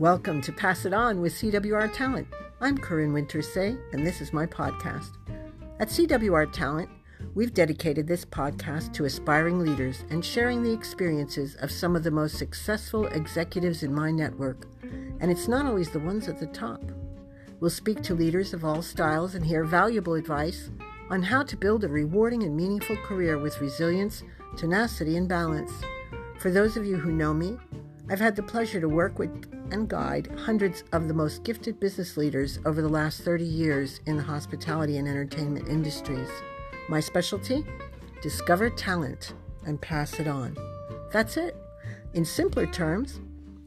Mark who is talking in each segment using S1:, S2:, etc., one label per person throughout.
S1: Welcome to Pass It On with CWR Talent. I'm Corinne Wintersay, and this is my podcast. At CWR Talent, we've dedicated this podcast to aspiring leaders and sharing the experiences of some of the most successful executives in my network. And it's not always the ones at the top. We'll speak to leaders of all styles and hear valuable advice on how to build a rewarding and meaningful career with resilience, tenacity, and balance. For those of you who know me, I've had the pleasure to work with and guide hundreds of the most gifted business leaders over the last 30 years in the hospitality and entertainment industries. My specialty? Discover talent and pass it on. That's it. In simpler terms,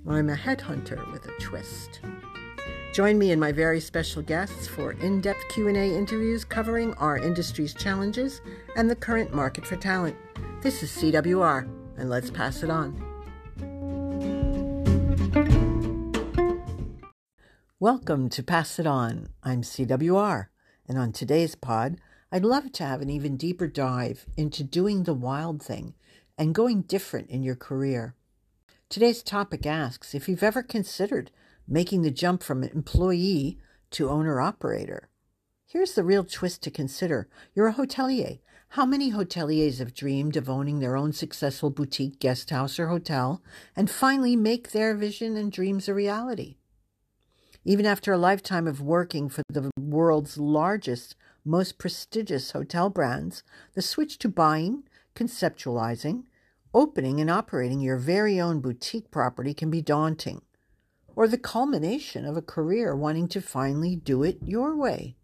S1: I'm a headhunter with a twist. Join me and my very special guests for in-depth Q&A interviews covering our industry's challenges and the current market for talent. This is CWR, and let's pass it on. Welcome to Pass It On. I'm CWR, and on today's pod, I'd love to have an even deeper dive into doing the wild thing and going different in your career. Today's topic asks if you've ever considered making the jump from employee to owner operator. Here's the real twist to consider you're a hotelier. How many hoteliers have dreamed of owning their own successful boutique guest house or hotel and finally make their vision and dreams a reality? Even after a lifetime of working for the world's largest, most prestigious hotel brands, the switch to buying, conceptualizing, opening, and operating your very own boutique property can be daunting, or the culmination of a career wanting to finally do it your way.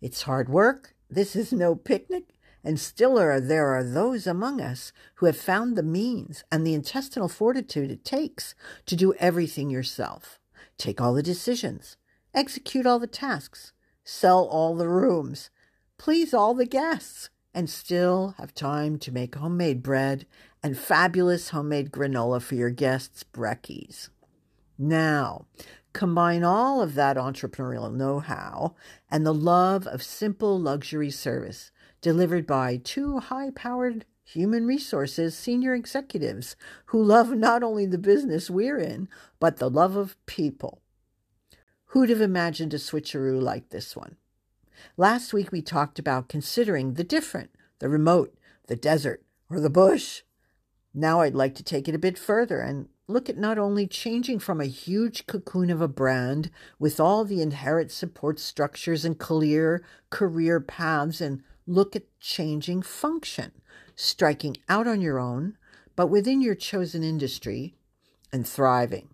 S1: It's hard work. This is no picnic. And still are, there are those among us who have found the means and the intestinal fortitude it takes to do everything yourself take all the decisions, execute all the tasks, sell all the rooms, please all the guests, and still have time to make homemade bread and fabulous homemade granola for your guests' brekkies. Now, combine all of that entrepreneurial know how and the love of simple luxury service delivered by two high powered human resources senior executives who love not only the business we're in, but the love of people. Who'd have imagined a switcheroo like this one? Last week we talked about considering the different, the remote, the desert, or the bush. Now I'd like to take it a bit further and look at not only changing from a huge cocoon of a brand with all the inherent support structures and clear career paths and look at changing function striking out on your own, but within your chosen industry and thriving.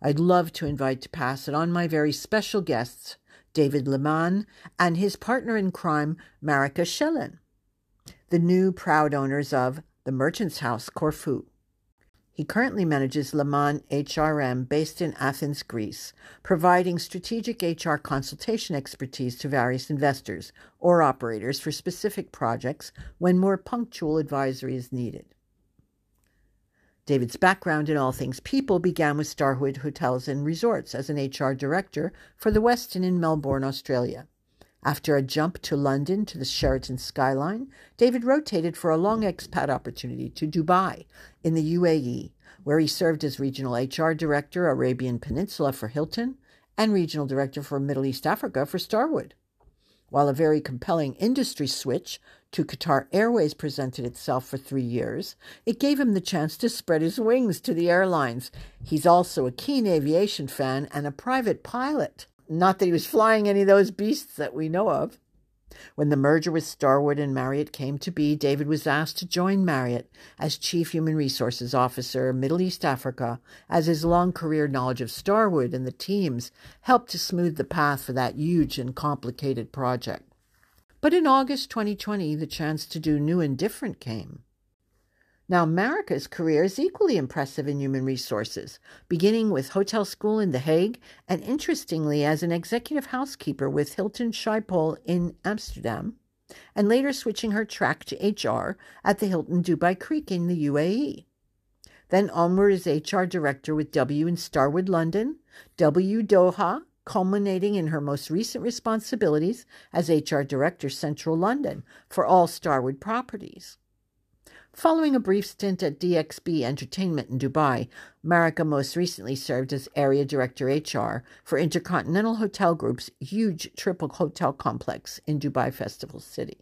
S1: I'd love to invite to pass it on my very special guests, David Leman and his partner in crime, Marika Schellen, the new proud owners of the Merchant's House Corfu. He currently manages Leman HRM based in Athens, Greece, providing strategic HR consultation expertise to various investors or operators for specific projects when more punctual advisory is needed. David's background in all things people began with Starwood Hotels and Resorts as an HR director for the Westin in Melbourne, Australia. After a jump to London to the Sheraton skyline, David rotated for a long expat opportunity to Dubai in the UAE, where he served as regional HR director, Arabian Peninsula for Hilton, and regional director for Middle East Africa for Starwood. While a very compelling industry switch to Qatar Airways presented itself for three years, it gave him the chance to spread his wings to the airlines. He's also a keen aviation fan and a private pilot. Not that he was flying any of those beasts that we know of. When the merger with Starwood and Marriott came to be, David was asked to join Marriott as Chief Human Resources Officer, Middle East Africa, as his long career knowledge of Starwood and the teams helped to smooth the path for that huge and complicated project. But in August 2020, the chance to do new and different came. Now, Marika's career is equally impressive in human resources, beginning with hotel school in The Hague and interestingly as an executive housekeeper with Hilton Schiphol in Amsterdam, and later switching her track to HR at the Hilton Dubai Creek in the UAE. Then onward as HR director with W in Starwood London, W Doha, culminating in her most recent responsibilities as HR director Central London for all Starwood properties. Following a brief stint at DXB Entertainment in Dubai, Marika most recently served as Area Director HR for Intercontinental Hotel Group's huge triple hotel complex in Dubai Festival City.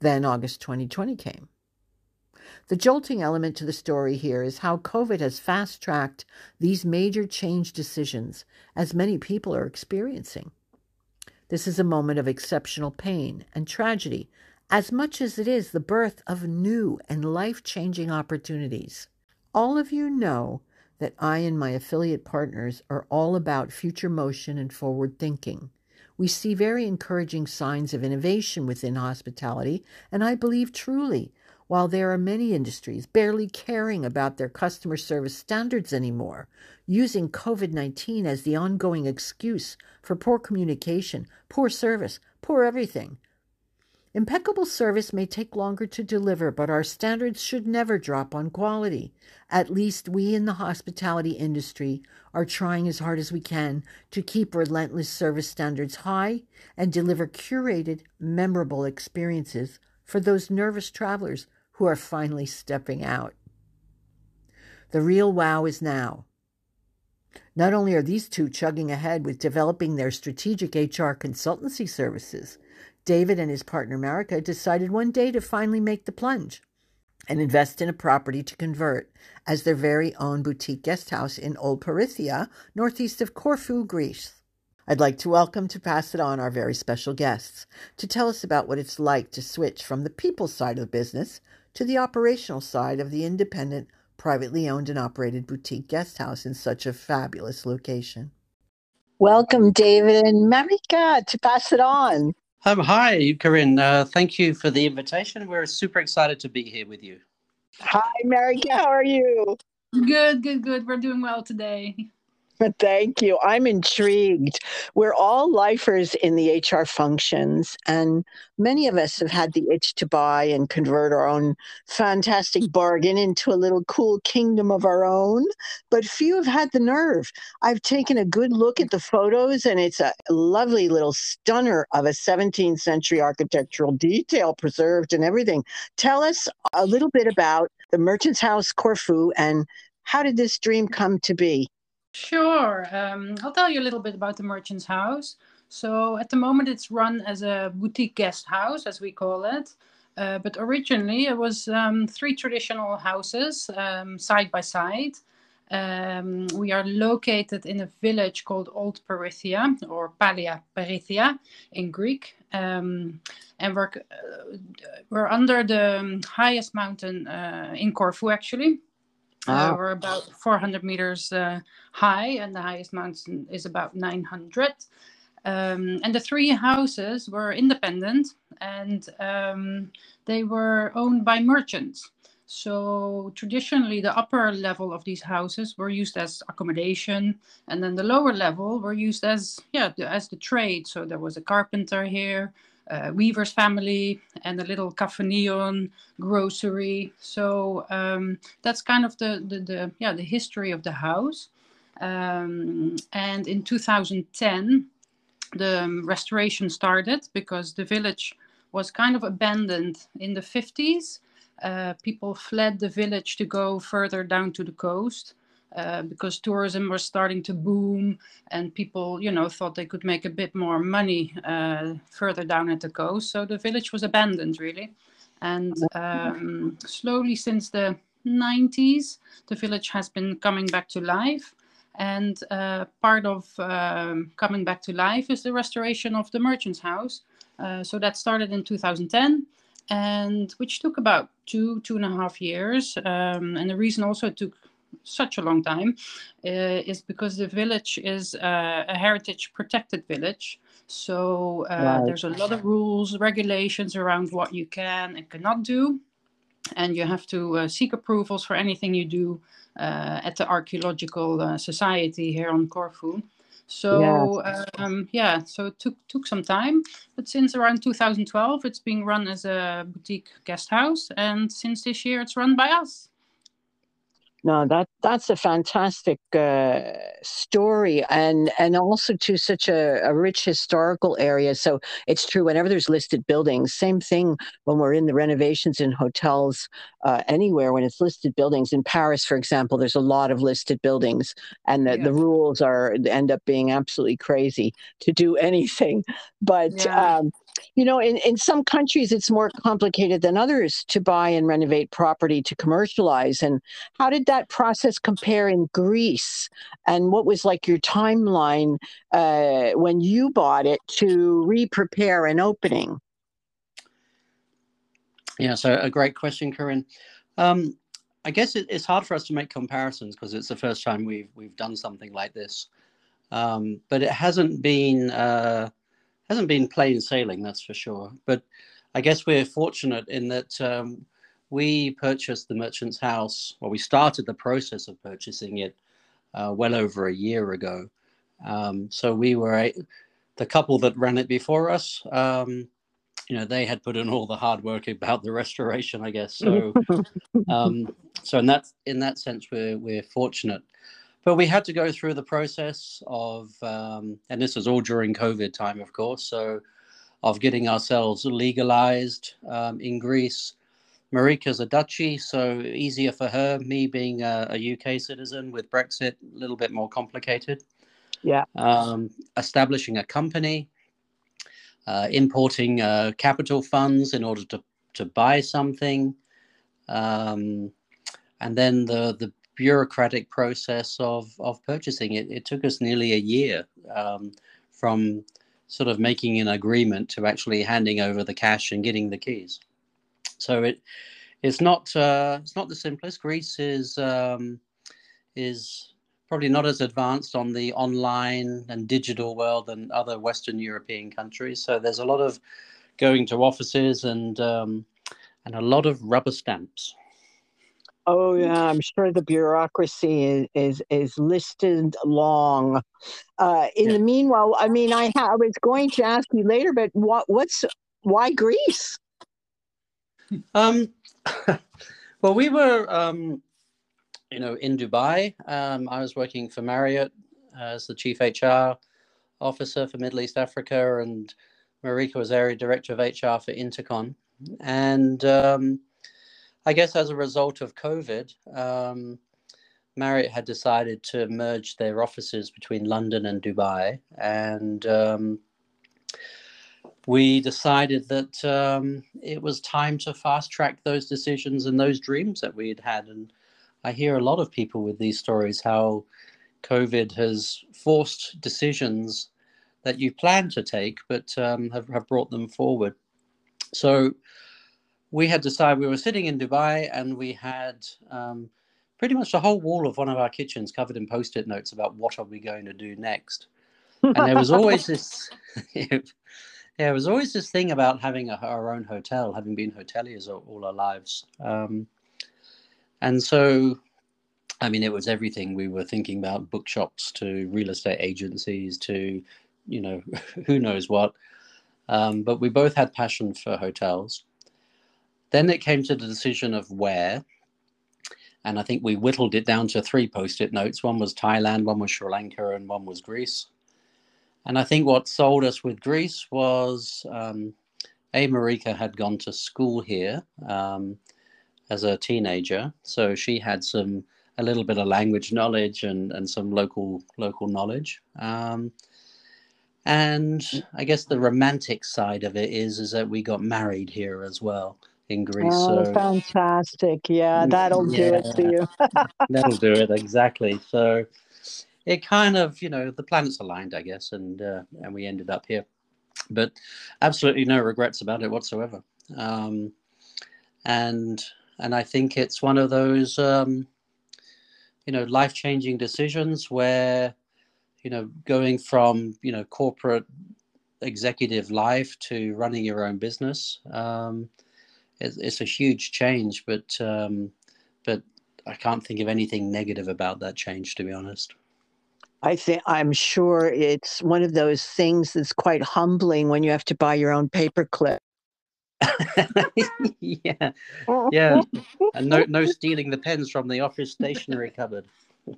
S1: Then August 2020 came. The jolting element to the story here is how COVID has fast tracked these major change decisions, as many people are experiencing. This is a moment of exceptional pain and tragedy as much as it is the birth of new and life changing opportunities. All of you know that I and my affiliate partners are all about future motion and forward thinking. We see very encouraging signs of innovation within hospitality, and I believe truly, while there are many industries barely caring about their customer service standards anymore, using COVID 19 as the ongoing excuse for poor communication, poor service, poor everything, Impeccable service may take longer to deliver, but our standards should never drop on quality. At least we in the hospitality industry are trying as hard as we can to keep relentless service standards high and deliver curated, memorable experiences for those nervous travelers who are finally stepping out. The real wow is now. Not only are these two chugging ahead with developing their strategic HR consultancy services, David and his partner Marika decided one day to finally make the plunge and invest in a property to convert as their very own boutique guest house in Old Perithia, northeast of Corfu, Greece. I'd like to welcome to pass it on our very special guests to tell us about what it's like to switch from the people side of the business to the operational side of the independent, privately owned and operated boutique guest house in such a fabulous location. Welcome, David and Marika, to pass it on.
S2: Um, hi, Corinne. Uh, thank you for the invitation. We're super excited to be here with you.
S1: Hi, Marika. How are you?
S3: Good, good, good. We're doing well today.
S1: Thank you. I'm intrigued. We're all lifers in the HR functions, and many of us have had the itch to buy and convert our own fantastic bargain into a little cool kingdom of our own, but few have had the nerve. I've taken a good look at the photos, and it's a lovely little stunner of a 17th century architectural detail preserved and everything. Tell us a little bit about the Merchant's House Corfu and how did this dream come to be?
S3: Sure. Um, I'll tell you a little bit about the Merchant's House. So at the moment, it's run as a boutique guest house, as we call it. Uh, but originally, it was um, three traditional houses um, side by side. Um, we are located in a village called Old Perithia or Palia Perithia in Greek. Um, and we're, uh, we're under the highest mountain uh, in Corfu, actually. Uh, we're about 400 meters uh, high, and the highest mountain is about 900. Um, and the three houses were independent, and um, they were owned by merchants. So traditionally, the upper level of these houses were used as accommodation, and then the lower level were used as yeah as the trade. So there was a carpenter here, uh, Weaver's family and a little Cafe grocery. So um, that's kind of the, the, the, yeah the history of the house. Um, and in 2010, the restoration started because the village was kind of abandoned in the 50s. Uh, people fled the village to go further down to the coast. Uh, because tourism was starting to boom and people, you know, thought they could make a bit more money uh, further down at the coast. So the village was abandoned, really. And um, slowly, since the 90s, the village has been coming back to life. And uh, part of um, coming back to life is the restoration of the merchant's house. Uh, so that started in 2010 and which took about two two and a half years um, and the reason also it took such a long time uh, is because the village is uh, a heritage protected village. So uh, right. there's a lot of rules, regulations around what you can and cannot do. And you have to uh, seek approvals for anything you do uh, at the Archaeological uh, Society here on Corfu. So yes. um, yeah, so it took took some time, but since around 2012, it's being run as a boutique guest house, and since this year, it's run by us.
S1: No, that that's a fantastic uh, story, and and also to such a, a, rich historical area. So it's true. Whenever there's listed buildings, same thing when we're in the renovations in hotels uh, anywhere. When it's listed buildings in Paris, for example, there's a lot of listed buildings, and the, yeah. the rules are end up being absolutely crazy to do anything. But yeah. um, you know, in, in some countries, it's more complicated than others to buy and renovate property to commercialize. And how did that process compare in Greece? And what was like your timeline uh, when you bought it to re prepare an opening?
S2: Yeah, so a great question, Corinne. Um, I guess it, it's hard for us to make comparisons because it's the first time we've we've done something like this. Um, but it hasn't been uh, hasn't been plain sailing, that's for sure. But I guess we're fortunate in that um, we purchased the merchant's house, or we started the process of purchasing it uh, well over a year ago. Um, so we were a, the couple that ran it before us. Um, you know, they had put in all the hard work about the restoration, I guess. So, um, so in that in that sense, we're we're fortunate but we had to go through the process of, um, and this was all during COVID time, of course, so of getting ourselves legalized um, in Greece. Marika's a Dutchie, so easier for her. Me being a, a, UK citizen with Brexit, a little bit more complicated.
S1: Yeah.
S2: Um, establishing a company, uh, importing uh, capital funds in order to, to buy something. Um, and then the, the bureaucratic process of of purchasing it. It took us nearly a year um, from sort of making an agreement to actually handing over the cash and getting the keys. So it it's not uh, it's not the simplest. Greece is um, is probably not as advanced on the online and digital world than other Western European countries. So there's a lot of going to offices and um, and a lot of rubber stamps.
S1: Oh yeah, I'm sure the bureaucracy is is, is listed long. Uh, in yeah. the meanwhile, I mean, I, ha- I was going to ask you later, but what what's why Greece?
S2: Um, well, we were, um, you know, in Dubai. Um, I was working for Marriott as the chief HR officer for Middle East Africa, and Marika was area director of HR for Intercon, and um, I guess as a result of COVID, um, Marriott had decided to merge their offices between London and Dubai, and um, we decided that um, it was time to fast track those decisions and those dreams that we had had. And I hear a lot of people with these stories how COVID has forced decisions that you plan to take, but um, have, have brought them forward. So we had decided we were sitting in Dubai and we had um, pretty much the whole wall of one of our kitchens covered in post-it notes about what are we going to do next. And there was always this, yeah, there was always this thing about having a, our own hotel, having been hoteliers all, all our lives. Um, and so, I mean, it was everything. We were thinking about bookshops to real estate agencies to, you know, who knows what. Um, but we both had passion for hotels. Then it came to the decision of where. And I think we whittled it down to three post it notes. One was Thailand, one was Sri Lanka, and one was Greece. And I think what sold us with Greece was um, A. Marika had gone to school here um, as a teenager. So she had some a little bit of language knowledge and, and some local local knowledge. Um, and I guess the romantic side of it is is that we got married here as well in Greece.
S1: Oh, so, fantastic! Yeah, mm, that'll yeah, do it for you.
S2: that'll do it exactly. So it kind of, you know, the planets aligned, I guess, and uh, and we ended up here. But absolutely no regrets about it whatsoever. Um, and and I think it's one of those, um, you know, life changing decisions where, you know, going from you know corporate executive life to running your own business. Um, it's, it's a huge change, but um, but I can't think of anything negative about that change, to be honest.
S1: I think I'm sure it's one of those things that's quite humbling when you have to buy your own paperclip.
S2: yeah, yeah, and no no stealing the pens from the office stationery cupboard.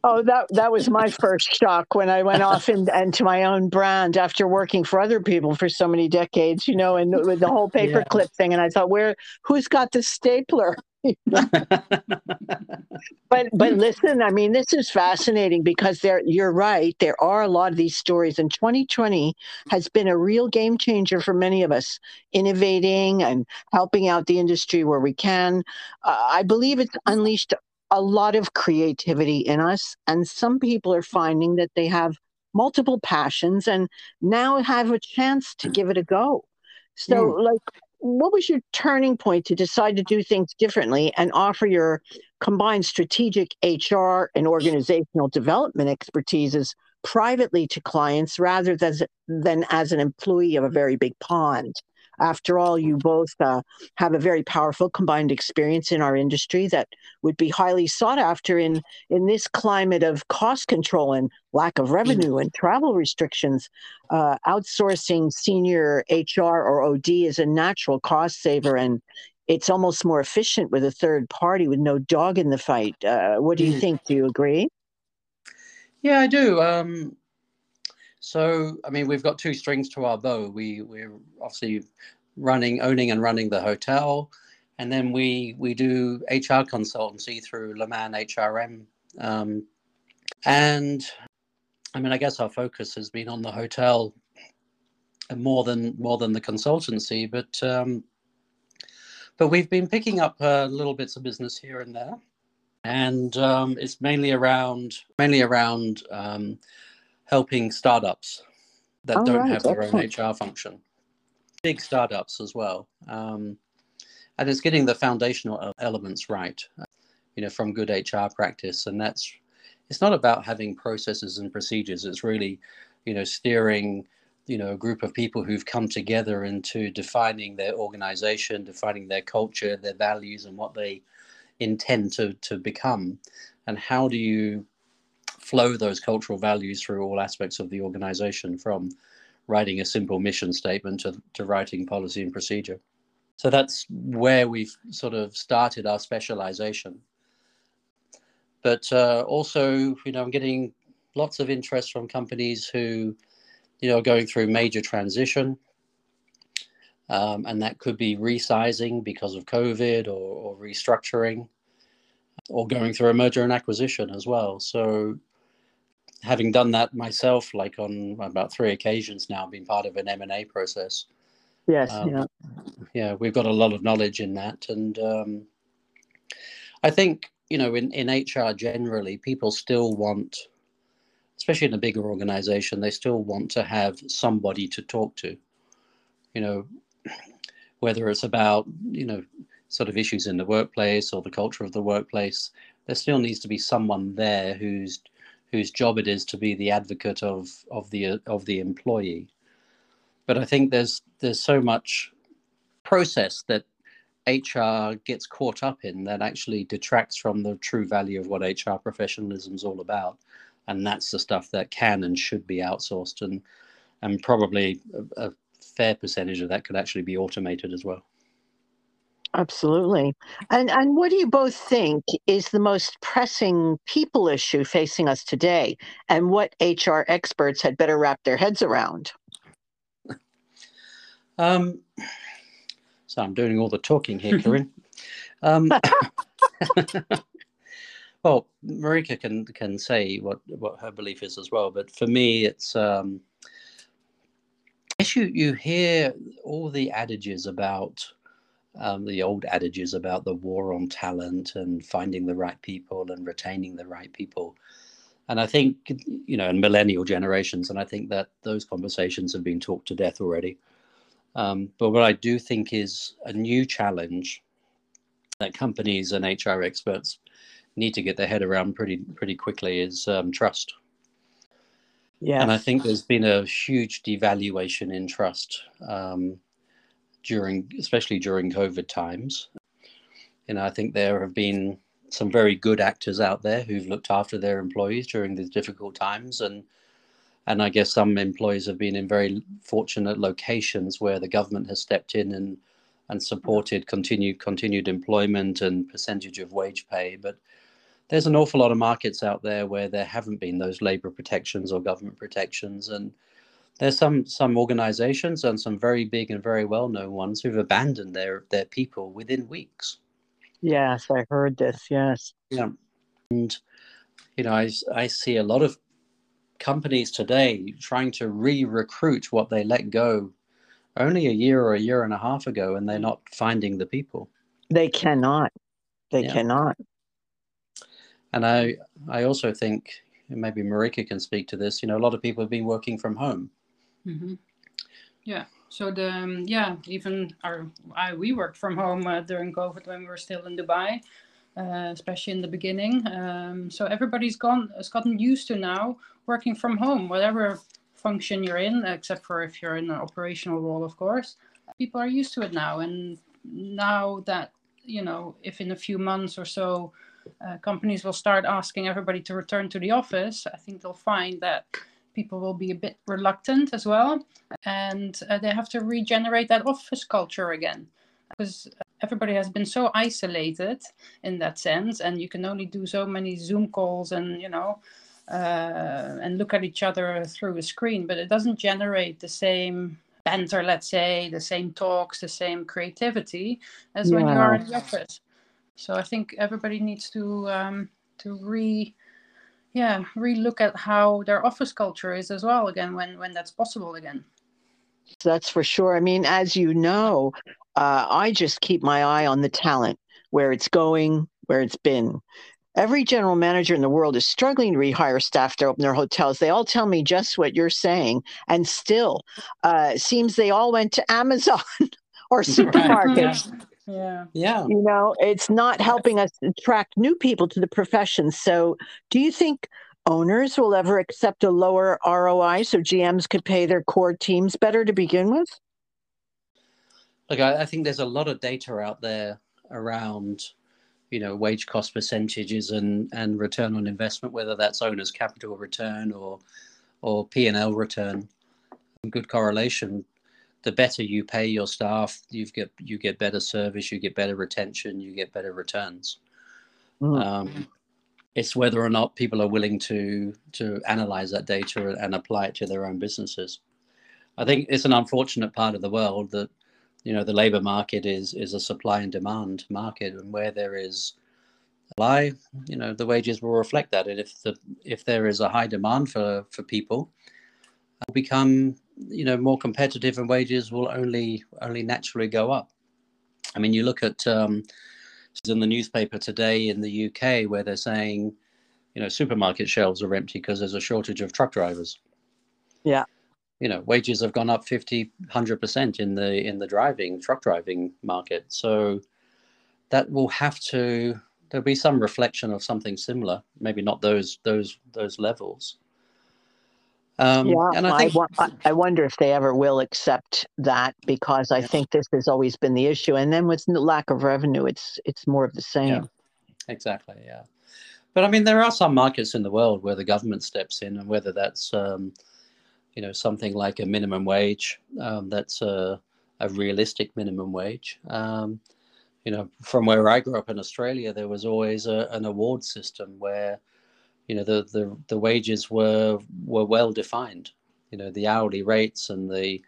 S1: Oh, that that was my first shock when I went off in, into my own brand after working for other people for so many decades, you know, and with the whole paperclip yeah. thing. And I thought, where who's got the stapler? but but listen, I mean, this is fascinating because there you're right. There are a lot of these stories, and 2020 has been a real game changer for many of us, innovating and helping out the industry where we can. Uh, I believe it's unleashed a lot of creativity in us, and some people are finding that they have multiple passions and now have a chance to give it a go. So, mm. like, what was your turning point to decide to do things differently and offer your combined strategic HR and organizational development expertises privately to clients rather than, than as an employee of a very big pond? After all, you both uh, have a very powerful combined experience in our industry that would be highly sought after in, in this climate of cost control and lack of revenue and travel restrictions. Uh, outsourcing senior HR or OD is a natural cost saver and it's almost more efficient with a third party with no dog in the fight. Uh, what do you mm. think? Do you agree?
S2: Yeah, I do. Um, so, I mean, we've got two strings to our bow. We we're obviously running, owning, and running the hotel, and then we we do HR consultancy through Le Leman HRM. Um, and I mean, I guess our focus has been on the hotel more than more than the consultancy, but um, but we've been picking up uh, little bits of business here and there, and um, it's mainly around mainly around um, helping startups that oh, don't right. have their Excellent. own HR function, big startups as well. Um, and it's getting the foundational elements right, you know, from good HR practice. And that's, it's not about having processes and procedures. It's really, you know, steering, you know, a group of people who've come together into defining their organization, defining their culture, their values, and what they intend to, to become. And how do you flow those cultural values through all aspects of the organization from writing a simple mission statement to, to writing policy and procedure. So that's where we've sort of started our specialization. But uh, also, you know, I'm getting lots of interest from companies who, you know, are going through major transition. Um, and that could be resizing because of COVID or, or restructuring or going through a merger and acquisition as well. So having done that myself, like on about three occasions now, been part of an M and A process.
S1: Yes, um, yeah,
S2: yeah, we've got a lot of knowledge in that, and um, I think you know, in in HR generally, people still want, especially in a bigger organization, they still want to have somebody to talk to. You know, whether it's about you know sort of issues in the workplace or the culture of the workplace, there still needs to be someone there who's whose job it is to be the advocate of of the of the employee. But I think there's there's so much process that HR gets caught up in that actually detracts from the true value of what HR professionalism is all about, and that's the stuff that can and should be outsourced, and and probably a, a fair percentage of that could actually be automated as well.
S1: Absolutely. And and what do you both think is the most pressing people issue facing us today and what HR experts had better wrap their heads around?
S2: Um, so I'm doing all the talking here, Corinne. um, well, Marika can can say what what her belief is as well, but for me, it's um, you you hear all the adages about um, the old adages about the war on talent and finding the right people and retaining the right people. And I think, you know, and millennial generations, and I think that those conversations have been talked to death already. Um, but what I do think is a new challenge that companies and HR experts need to get their head around pretty pretty quickly is um, trust. Yeah, and I think there's been a huge devaluation in trust. Um, during, especially during COVID times. Know, I think there have been some very good actors out there who've looked after their employees during these difficult times, and and I guess some employees have been in very fortunate locations where the government has stepped in and and supported continued continued employment and percentage of wage pay. But there's an awful lot of markets out there where there haven't been those labor protections or government protections, and there's some some organizations and some very big and very well known ones who've abandoned their their people within weeks.
S1: Yes, I heard this. Yes.
S2: Yeah, and you know, I I see a lot of companies today trying to re-recruit what they let go only a year or a year and a half ago, and they're not finding the people.
S1: They cannot. They yeah. cannot.
S2: And I I also think maybe Marika can speak to this. You know, a lot of people have been working from home.
S3: Mm-hmm. Yeah. So the um, yeah even our I we worked from home uh, during COVID when we were still in Dubai, uh, especially in the beginning. Um, so everybody's gone has gotten used to now working from home, whatever function you're in, except for if you're in an operational role, of course. People are used to it now, and now that you know, if in a few months or so, uh, companies will start asking everybody to return to the office, I think they'll find that people will be a bit reluctant as well, and uh, they have to regenerate that office culture again because everybody has been so isolated in that sense, and you can only do so many Zoom calls and you know uh, and look at each other through a screen, but it doesn't generate the same banter, let's say, the same talks, the same creativity as yeah. when you are in the office. So I think everybody needs to um, to re yeah re-look at how their office culture is as well again when when that's possible again.
S1: That's for sure. I mean, as you know, uh, I just keep my eye on the talent, where it's going, where it's been. Every general manager in the world is struggling to rehire staff to open their hotels. They all tell me just what you're saying, and still, uh, seems they all went to Amazon or supermarkets.
S3: Yeah.
S2: Yeah.
S1: You know, it's not helping us attract new people to the profession. So, do you think owners will ever accept a lower ROI so GMs could pay their core teams better to begin with?
S2: Look, I, I think there's a lot of data out there around you know wage cost percentages and and return on investment whether that's owner's capital return or or p&l return good correlation the better you pay your staff you get you get better service you get better retention you get better returns. Mm. um, it's whether or not people are willing to to analyze that data and apply it to their own businesses. I think it's an unfortunate part of the world that you know the labor market is is a supply and demand market and where there is supply you know the wages will reflect that. And if the if there is a high demand for for people will become you know more competitive and wages will only only naturally go up. I mean you look at um in the newspaper today in the uk where they're saying you know supermarket shelves are empty because there's a shortage of truck drivers.
S1: Yeah.
S2: You know wages have gone up 50 100% in the in the driving truck driving market. So that will have to there'll be some reflection of something similar maybe not those those those levels
S1: um, yeah, and I, think, I, I, wonder if they ever will accept that because I yeah. think this has always been the issue. And then with lack of revenue, it's it's more of the same.
S2: Yeah, exactly. Yeah, but I mean, there are some markets in the world where the government steps in, and whether that's um, you know something like a minimum wage um, that's a, a, realistic minimum wage um, you know from where i grew up in australia there was always a, an award system where you know the, the the wages were were well defined you know the hourly rates and the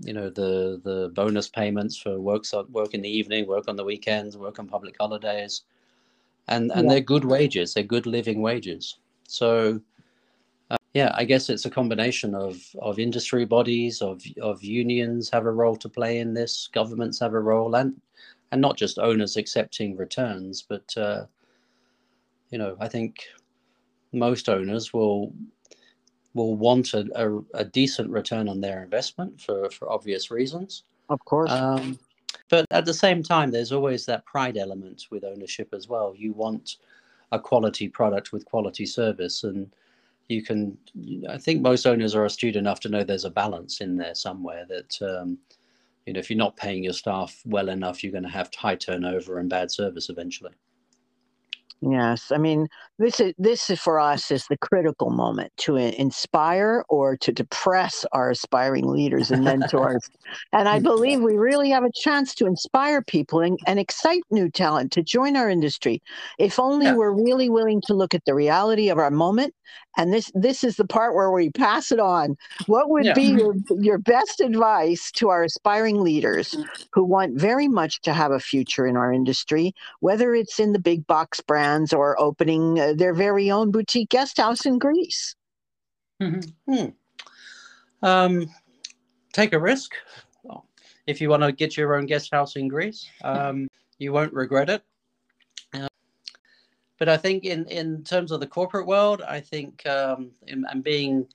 S2: you know the the bonus payments for work work in the evening work on the weekends work on public holidays and and yeah. they're good wages they're good living wages so yeah, I guess it's a combination of of industry bodies, of of unions have a role to play in this. Governments have a role, and and not just owners accepting returns, but uh, you know, I think most owners will will want a, a, a, decent return on their investment for for obvious reasons.
S1: Of course.
S2: Um, but at the same time, there's always that pride element with ownership as well. You want a quality product with quality service, and you can i think most owners are astute enough to know there's a balance in there somewhere that um, you know if you're not paying your staff well enough you're going to have high turnover and bad service eventually
S1: Yes, I mean this is this is for us is the critical moment to inspire or to depress our aspiring leaders and mentors. and I believe we really have a chance to inspire people and, and excite new talent to join our industry. If only yeah. we're really willing to look at the reality of our moment. And this this is the part where we pass it on. What would yeah. be your, your best advice to our aspiring leaders who want very much to have a future in our industry, whether it's in the big box brands or opening uh, their very own boutique guest house in Greece?
S2: Mm-hmm. Hmm. Um, take a risk. If you want to get your own guest house in Greece, um, you won't regret it. Uh, but I think in, in terms of the corporate world, I think um, and being,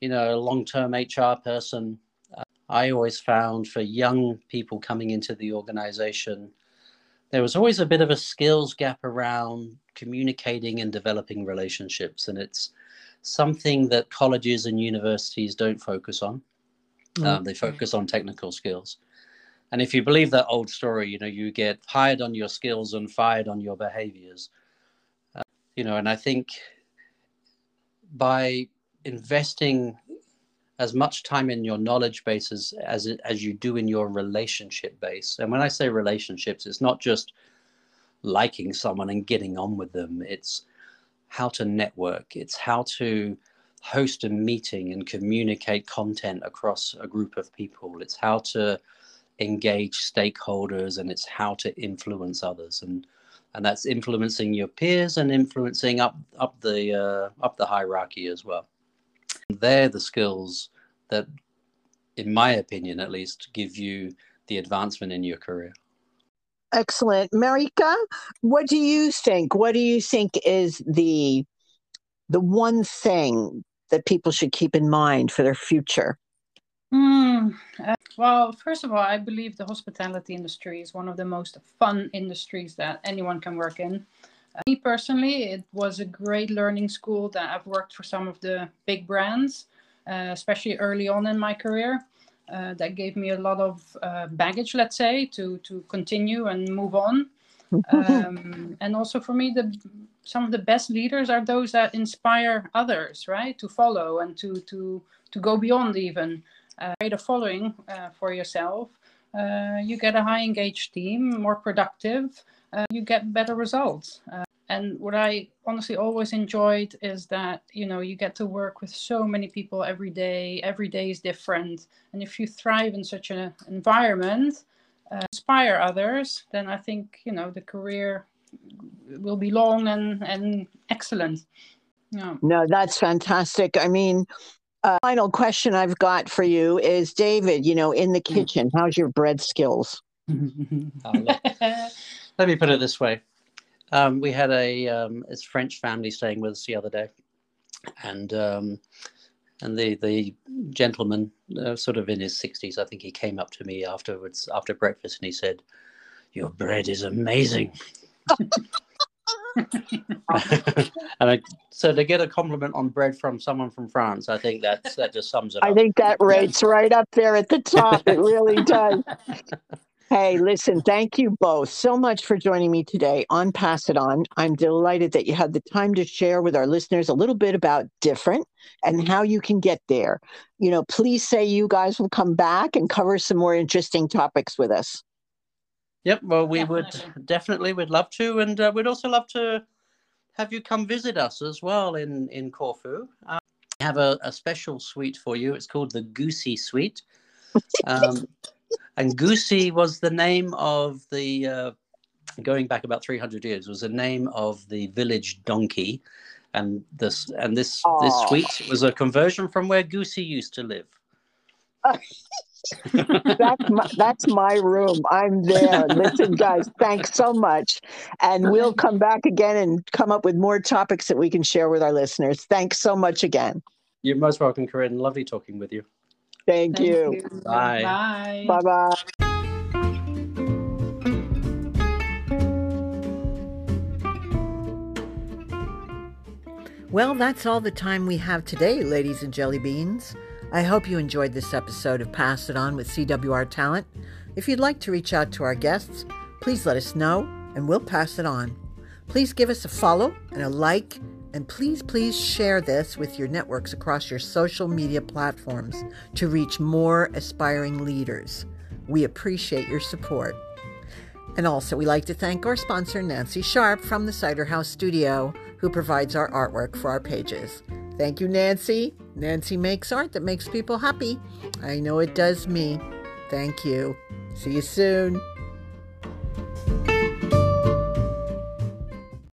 S2: you know, a long-term HR person, uh, I always found for young people coming into the organization, there was always a bit of a skills gap around communicating and developing relationships. And it's something that colleges and universities don't focus on. Mm. Um, they focus on technical skills. And if you believe that old story, you know, you get hired on your skills and fired on your behaviors. Uh, you know, and I think by investing as much time in your knowledge base as as, as you do in your relationship base. And when I say relationships, it's not just liking someone and getting on with them. It's how to network. It's how to host a meeting and communicate content across a group of people. It's how to engage stakeholders and it's how to influence others and and that's influencing your peers and influencing up up the uh, up the hierarchy as well. They're the skills that, in my opinion at least, give you the advancement in your career.
S1: Excellent. Marika, what do you think? What do you think is the the one thing that people should keep in mind for their future?
S3: Mm, uh, well, first of all, I believe the hospitality industry is one of the most fun industries that anyone can work in. Uh, me personally, it was a great learning school that I've worked for some of the big brands, uh, especially early on in my career. Uh, that gave me a lot of uh, baggage, let's say, to to continue and move on. um, and also for me, the some of the best leaders are those that inspire others, right, to follow and to to to go beyond even. Uh, create a following uh, for yourself. Uh, you get a high engaged team, more productive. Uh, you get better results. And what I honestly always enjoyed is that you know you get to work with so many people every day. Every day is different, and if you thrive in such an environment, uh, inspire others, then I think you know the career will be long and and excellent.
S1: Yeah. No, that's fantastic. I mean, uh, final question I've got for you is David. You know, in the mm. kitchen, how's your bread skills?
S2: let me put it this way um, we had a um, it's French family staying with us the other day, and um, and the the gentleman, uh, sort of in his sixties, I think he came up to me afterwards after breakfast and he said, "Your bread is amazing." and I, so to get a compliment on bread from someone from France, I think that that just sums it
S1: up. I think that rates right up there at the top. It really does. Hey, listen, thank you both so much for joining me today on Pass It On. I'm delighted that you had the time to share with our listeners a little bit about different and how you can get there. You know, please say you guys will come back and cover some more interesting topics with us.
S2: Yep, well, we definitely. would definitely we'd love to, and uh, we'd also love to have you come visit us as well in in Corfu. We have a, a special suite for you. It's called the Goosey Suite. Um, and Goosey was the name of the uh, going back about 300 years was the name of the village donkey. And this and this Aww. this suite was a conversion from where Goosey used to live.
S1: That's my, that's my room. I'm there. Listen guys thanks so much. And we'll come back again and come up with more topics that we can share with our listeners. Thanks so much again.
S2: You're most welcome corinne. Lovely talking with you
S1: Thank, Thank you.
S2: you. Bye.
S3: Bye.
S1: Bye bye. Well, that's all the time we have today, ladies and jelly beans. I hope you enjoyed this episode of Pass It On with CWR Talent. If you'd like to reach out to our guests, please let us know and we'll pass it on. Please give us a follow and a like, and please, please share this with your networks across your social media platforms to reach more aspiring leaders. We appreciate your support. And also, we like to thank our sponsor, Nancy Sharp from the Cider House Studio, who provides our artwork for our pages. Thank you, Nancy. Nancy makes art that makes people happy. I know it does me. Thank you. See you soon.